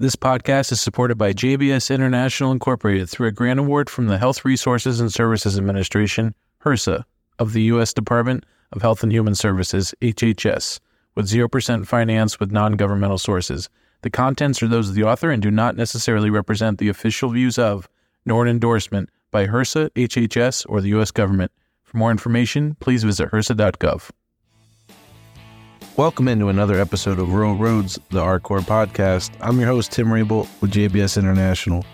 This podcast is supported by JBS International Incorporated through a grant award from the Health Resources and Services Administration, HRSA, of the U.S. Department of Health and Human Services, HHS, with 0% finance with non governmental sources. The contents are those of the author and do not necessarily represent the official views of, nor an endorsement by HRSA, HHS, or the U.S. government. For more information, please visit HRSA.gov. Welcome into another episode of Rural Roads, the RCORP podcast. I'm your host, Tim Rabel with JBS International.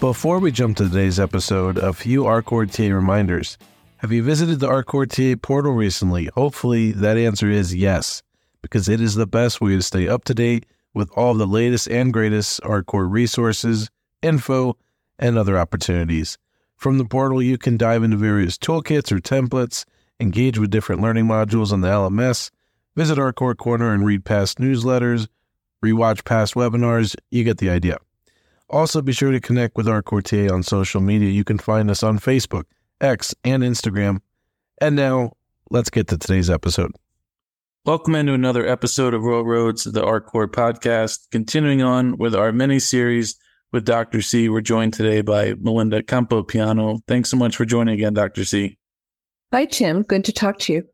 Before we jump to today's episode, a few RCORP TA reminders. Have you visited the RCORP TA portal recently? Hopefully, that answer is yes, because it is the best way to stay up to date with all the latest and greatest RCORP resources, info, and other opportunities. From the portal, you can dive into various toolkits or templates, engage with different learning modules on the LMS, visit RCORP Corner and read past newsletters, rewatch past webinars. You get the idea. Also, be sure to connect with RCORP TA on social media. You can find us on Facebook, X, and Instagram. And now, let's get to today's episode. Welcome into another episode of Rural Roads, the RCORP podcast. Continuing on with our mini series with Dr. C. We're joined today by Melinda Campopiano. Thanks so much for joining again, Dr. C. Hi, Tim. Good to talk to you.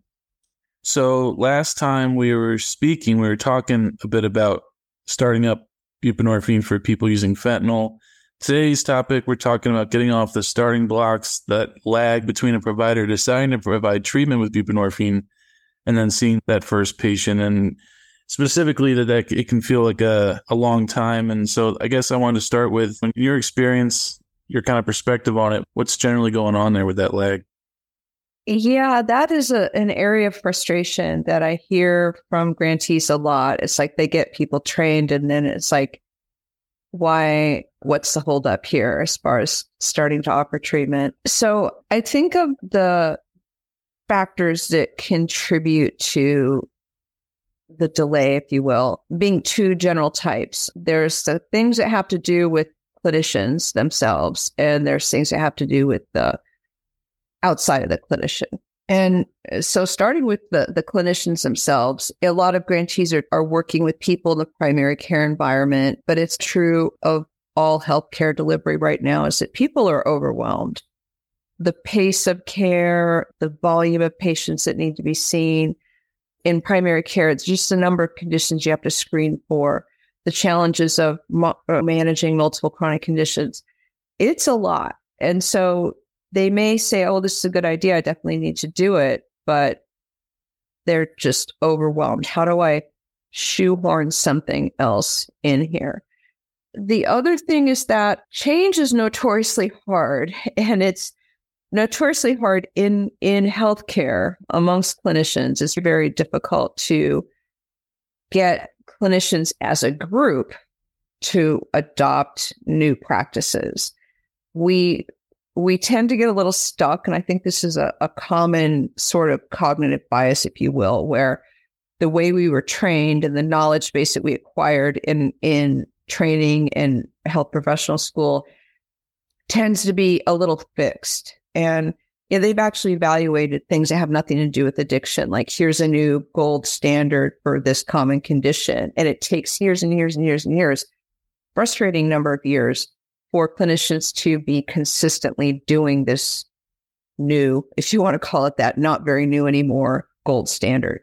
So, last time we were speaking, we were talking a bit about starting up buprenorphine for people using fentanyl. Today's topic, we're talking about getting off the starting blocks that lag between a provider deciding to provide treatment with buprenorphine and then seeing that first patient. And specifically that, that it can feel like a, a long time. And so I guess I wanted to start with your experience, your kind of perspective on it. What's generally going on there with that lag? Yeah, that is a, an area of frustration that I hear from grantees a lot. It's like they get people trained and then it's like, why, what's the holdup here as far as starting to offer treatment? So I think of the factors that contribute to the delay, if you will, being two general types. There's the things that have to do with clinicians themselves, and there's things that have to do with the outside of the clinician. And so, starting with the, the clinicians themselves, a lot of grantees are, are working with people in the primary care environment, but it's true of all healthcare delivery right now is that people are overwhelmed. The pace of care, the volume of patients that need to be seen, in primary care, it's just a number of conditions you have to screen for, the challenges of mo- uh, managing multiple chronic conditions. It's a lot. And so they may say, oh, this is a good idea. I definitely need to do it. But they're just overwhelmed. How do I shoehorn something else in here? The other thing is that change is notoriously hard and it's notoriously hard in in healthcare amongst clinicians. It's very difficult to get clinicians as a group to adopt new practices. We we tend to get a little stuck, and I think this is a, a common sort of cognitive bias, if you will, where the way we were trained and the knowledge base that we acquired in in training and health professional school tends to be a little fixed and yeah, they've actually evaluated things that have nothing to do with addiction. Like here's a new gold standard for this common condition. And it takes years and years and years and years, frustrating number of years for clinicians to be consistently doing this new, if you want to call it that, not very new anymore, gold standard.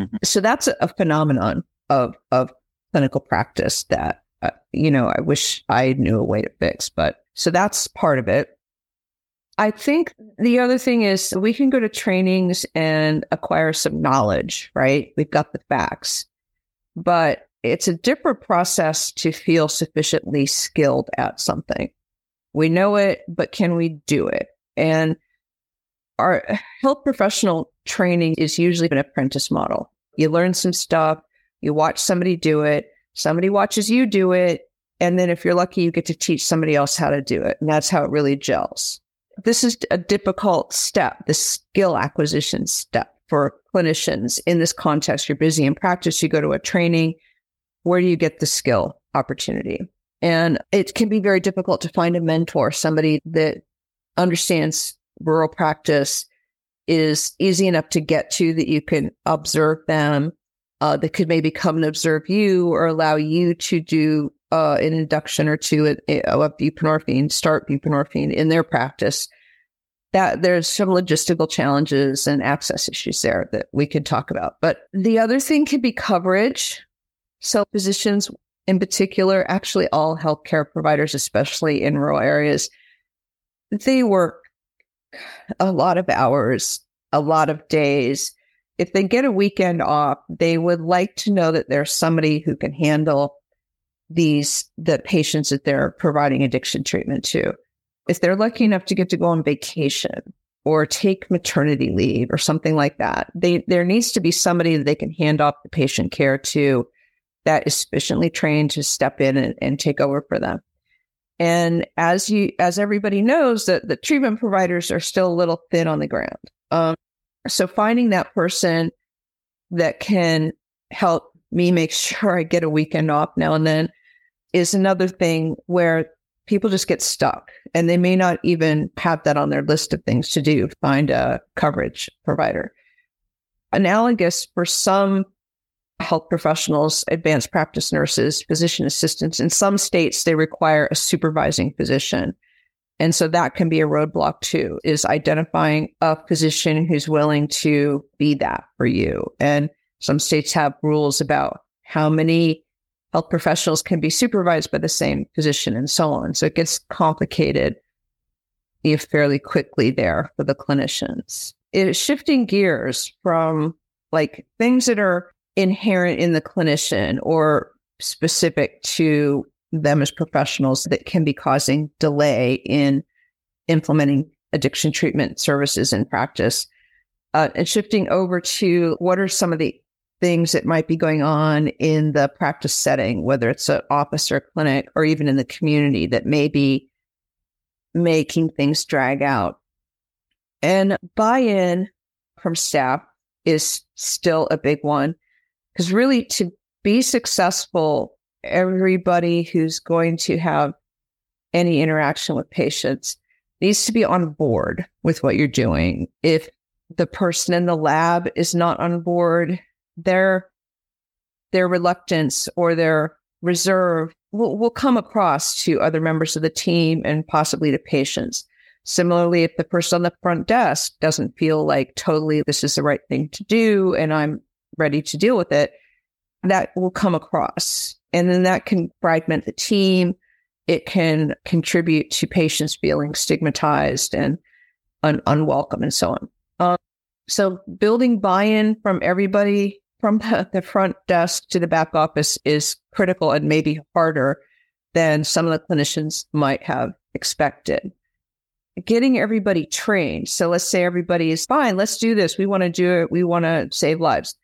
Mm-hmm. So that's a, phenomenon of, of clinical practice that, uh, you know, I wish I knew a way to fix, but so that's part of it. I think the other thing is we can go to trainings and acquire some knowledge, right? We've got the facts, but it's a different process to feel sufficiently skilled at something. We know it, but can we do it? And our health professional training is usually an apprentice model. You learn some stuff, you watch somebody do it, somebody watches you do it, and then if you're lucky, you get to teach somebody else how to do it. And that's how it really gels this is a difficult step, the skill acquisition step for clinicians in this context. You're busy in practice, you go to a training. Where do you get the skill opportunity? And it can be very difficult to find a mentor, somebody that understands rural practice, is easy enough to get to that you can observe them, uh, that could maybe come and observe you or allow you to do uh, an induction or two of buprenorphine, start buprenorphine in their practice, that there's some logistical challenges and access issues there that we could talk about. But the other thing could be coverage. So physicians in particular, actually all healthcare providers, especially in rural areas, they work a lot of hours, a lot of days. If they get a weekend off, they would like to know that there's somebody who can handle these the patients that they're providing addiction treatment to. If they're lucky enough to get to go on vacation or take maternity leave or something like that, they there needs to be somebody that they can hand off the patient care to that is sufficiently trained to step in and, and take over for them. And as you, as everybody knows, that the treatment providers are still a little thin on the ground. Um, so finding that person that can help me make sure I get a weekend off now and then is another thing where people just get stuck and they may not even have that on their list of things to do, find a coverage provider. Analogous for some health professionals, advanced practice nurses, physician assistants. In some states, they require a supervising physician. And so that can be a roadblock too, is identifying a physician who's willing to be that for you. And some states have rules about how many health professionals can be supervised by the same physician and so on. So it gets complicated fairly quickly there for the clinicians. It is shifting gears from like things that are inherent in the clinician or specific to them as professionals that can be causing delay in implementing addiction treatment services in practice. Uh, and shifting over to what are some of the things that might be going on in the practice setting, whether it's an office or clinic or even in the community that may be making things drag out. And buy in from staff is still a big one. Because really, to be successful, everybody who's going to have any interaction with patients needs to be on board with what you're doing. If the person in the lab is not on board, their their reluctance or their reserve will, will come across to other members of the team and possibly to patients. Similarly, if the person on the front desk doesn't feel like totally this is the right thing to do and I'm ready to deal with it, that will come across. And then that can fragment the team. It can contribute to patients feeling stigmatized and un- unwelcome and so on. Um, so building buy-in from everybody from the, the front desk to the back office is critical and maybe harder than some of the clinicians might have expected getting everybody trained. So let's say everybody is fine. Let's do this. We want to do it. We want to save lives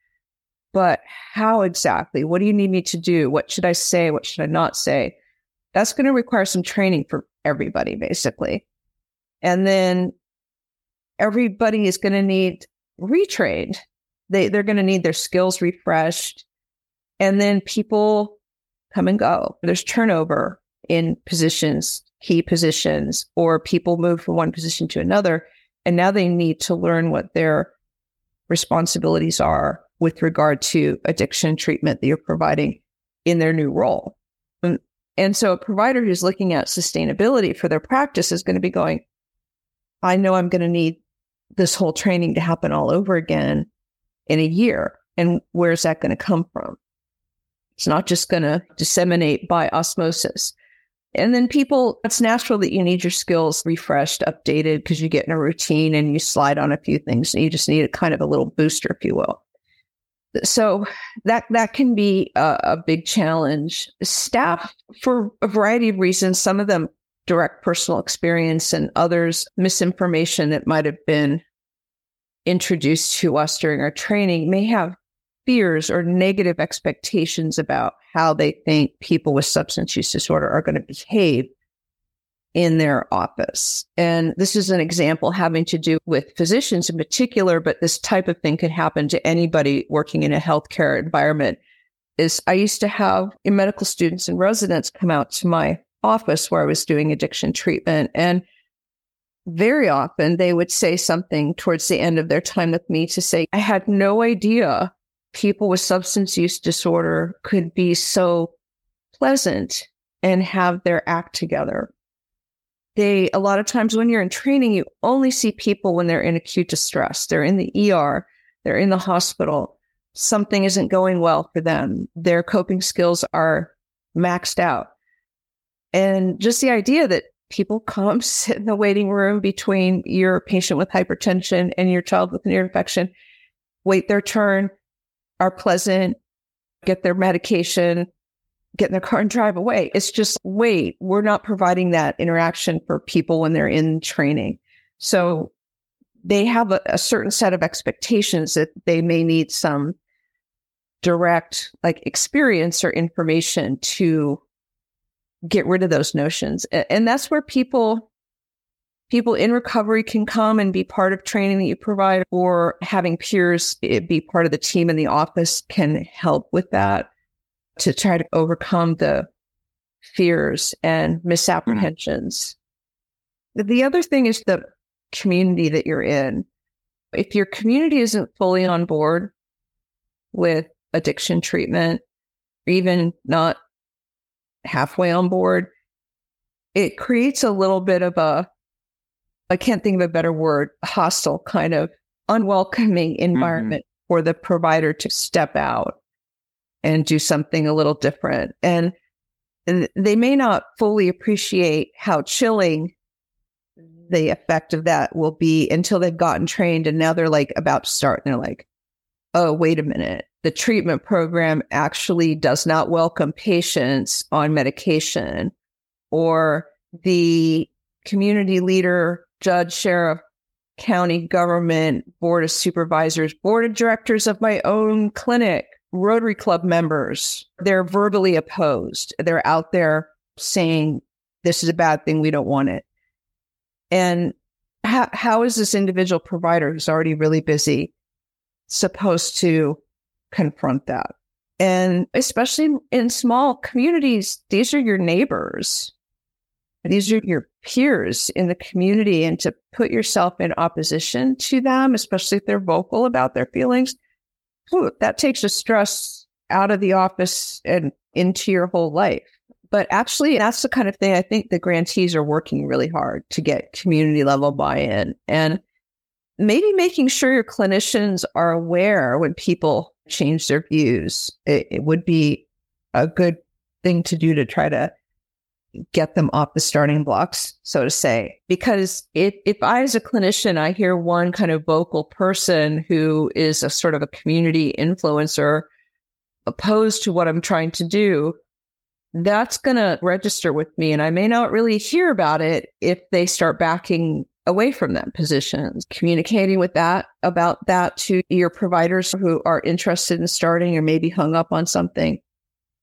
but how exactly? What do you need me to do? What should I say? What should I not say? That's going to require some training for everybody, basically. And then everybody is going to need retrained. They, they're going to need their skills refreshed. And then people come and go. There's turnover in positions, key positions, or people move from one position to another. And now they need to learn what their responsibilities are with regard to addiction treatment that you're providing in their new role. And, and so a provider who's looking at sustainability for their practice is going to be going, I know I'm going to need this whole training to happen all over again in a year. And where's that going to come from? It's not just going to disseminate by osmosis. And then people, it's natural that you need your skills refreshed, updated, because you get in a routine and you slide on a few things and you just need a kind of a little booster, if you will so that that can be a, a, big challenge. Staff, for a variety of reasons, some of them direct personal experience, and others misinformation that might have been introduced to us during our training, may have fears or negative expectations about how they think people with substance use disorder are going to behave in their office. And this is an example having to do with physicians in particular, but this type of thing could happen to anybody working in a healthcare environment. Is I used to have medical students and residents come out to my office where I was doing addiction treatment. And very often they would say something towards the end of their time with me to say, I had no idea people with substance use disorder could be so pleasant and have their act together. They, a lot of times when you're in training, you only see people when they're in acute distress. They're in the ER, they're in the hospital. Something isn't going well for them. Their coping skills are maxed out. And just the idea that people come sit in the waiting room between your patient with hypertension and your child with an ear infection, wait their turn, are pleasant, get their medication, get in their car and drive away. It's just wait, we're not providing that interaction for people when they're in training. So they have a, a certain set of expectations that they may need some direct like experience or information to get rid of those notions. And that's where people people in recovery can come and be part of training that you provide or having peers be part of the team in the office can help with that to try to overcome the fears and misapprehensions. Mm-hmm. The other thing is the community that you're in. If your community isn't fully on board with addiction treatment, or even not halfway on board, it creates a little bit of a, I can't think of a better word, hostile kind of unwelcoming mm-hmm. environment mm-hmm. for the provider to step out and do something a little different. And, they may not fully appreciate how chilling the effect of that will be until they've gotten trained and now they're like about to start and they're like, oh, wait a minute the treatment program actually does not welcome patients on medication or the community leader, judge, sheriff, county government, board of supervisors, board of directors of my own clinic, Rotary Club members, they're verbally opposed. They're out there saying, this is a bad thing. We don't want it. And how, how is this individual provider who's already really busy supposed to confront that. And especially in small communities, these are your neighbors. These are your peers in the community. And to put yourself in opposition to them, especially if they're vocal about their feelings, whew, that takes the stress out of the office and into your whole life. But actually, that's the kind of thing I think the grantees are working really hard to get community level buy in. And maybe making sure your clinicians are aware when people change their views. It, it would be a good thing to do to try to get them off the starting blocks, so to say. Because if, if I, as a clinician, I hear one kind of vocal person who is a sort of a community influencer opposed to what I'm trying to do, that's going to register with me. And I may not really hear about it if they start backing away from that positions, communicating with that about that to your providers who are interested in starting or maybe hung up on something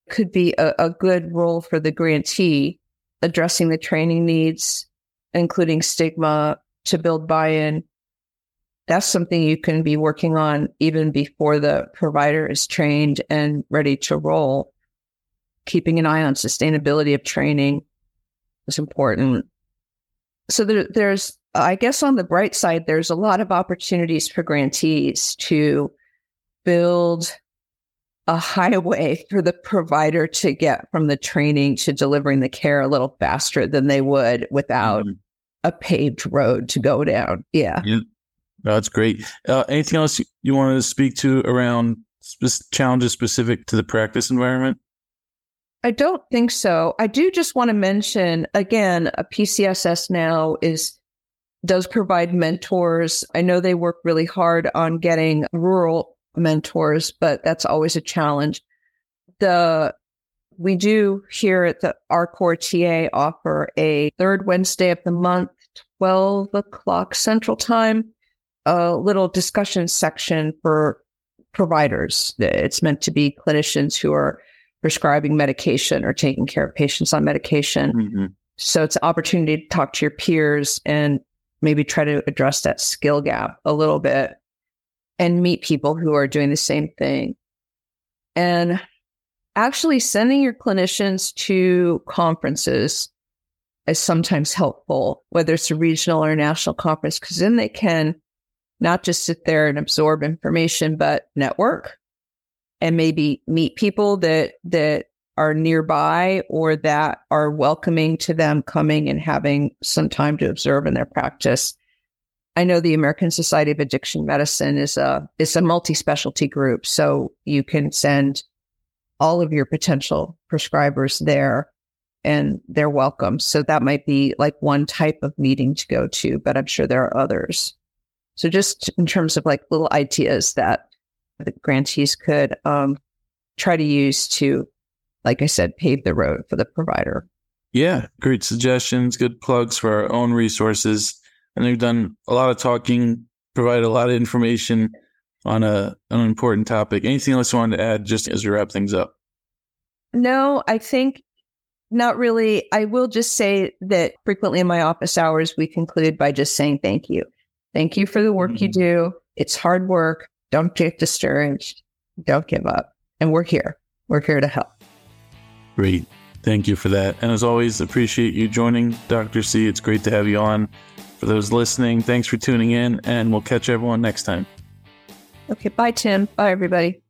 could be a, a good role for the grantee addressing the training needs, including stigma to build buy-in. That's something you can be working on even before the provider is trained and ready to roll. Keeping an eye on sustainability of training is important. So there, there's I guess on the bright side, there's a lot of opportunities for grantees to build a highway for the provider to get from the training to delivering the care a little faster than they would without mm-hmm. a paved road to go down. Yeah. yeah. That's great. Uh, anything else you want to speak to around sp- challenges specific to the practice environment? I don't think so. I do just want to mention again, a PCSS now is does provide mentors. I know they work really hard on getting rural mentors, but that's always a challenge. The we do here at the RCORP TA offer a third Wednesday of the month, 12 o'clock central time, a little discussion section for providers. It's meant to be clinicians who are prescribing medication or taking care of patients on medication. Mm-hmm. So it's an opportunity to talk to your peers and maybe try to address that skill gap a little bit and meet people who are doing the same thing. And actually sending your clinicians to conferences is sometimes helpful, whether it's a regional or a national conference, because then they can not just sit there and absorb information, but network and maybe meet people that that are nearby or that are welcoming to them coming and having some time to observe in their practice. I know the American Society of Addiction Medicine is a is a multi-specialty group, so you can send all of your potential prescribers there and they're welcome. So that might be like one type of meeting to go to, but I'm sure there are others. So just in terms of like little ideas that the grantees could um, try to use to, like I said, pave the road for the provider. Yeah, great suggestions, good plugs for our own resources. And we've done a lot of talking, provided a lot of information on a on an important topic. Anything else you wanted to add just as we wrap things up? No, I think not really. I will just say that frequently in my office hours, we conclude by just saying thank you. Thank you for the work mm-hmm. you do. It's hard work. Don't get discouraged. Don't give up. And we're here. We're here to help. Great. Thank you for that. And as always, appreciate you joining Dr. C. It's great to have you on. For those listening, thanks for tuning in, and we'll catch everyone next time. Okay. Bye, Tim. Bye, everybody.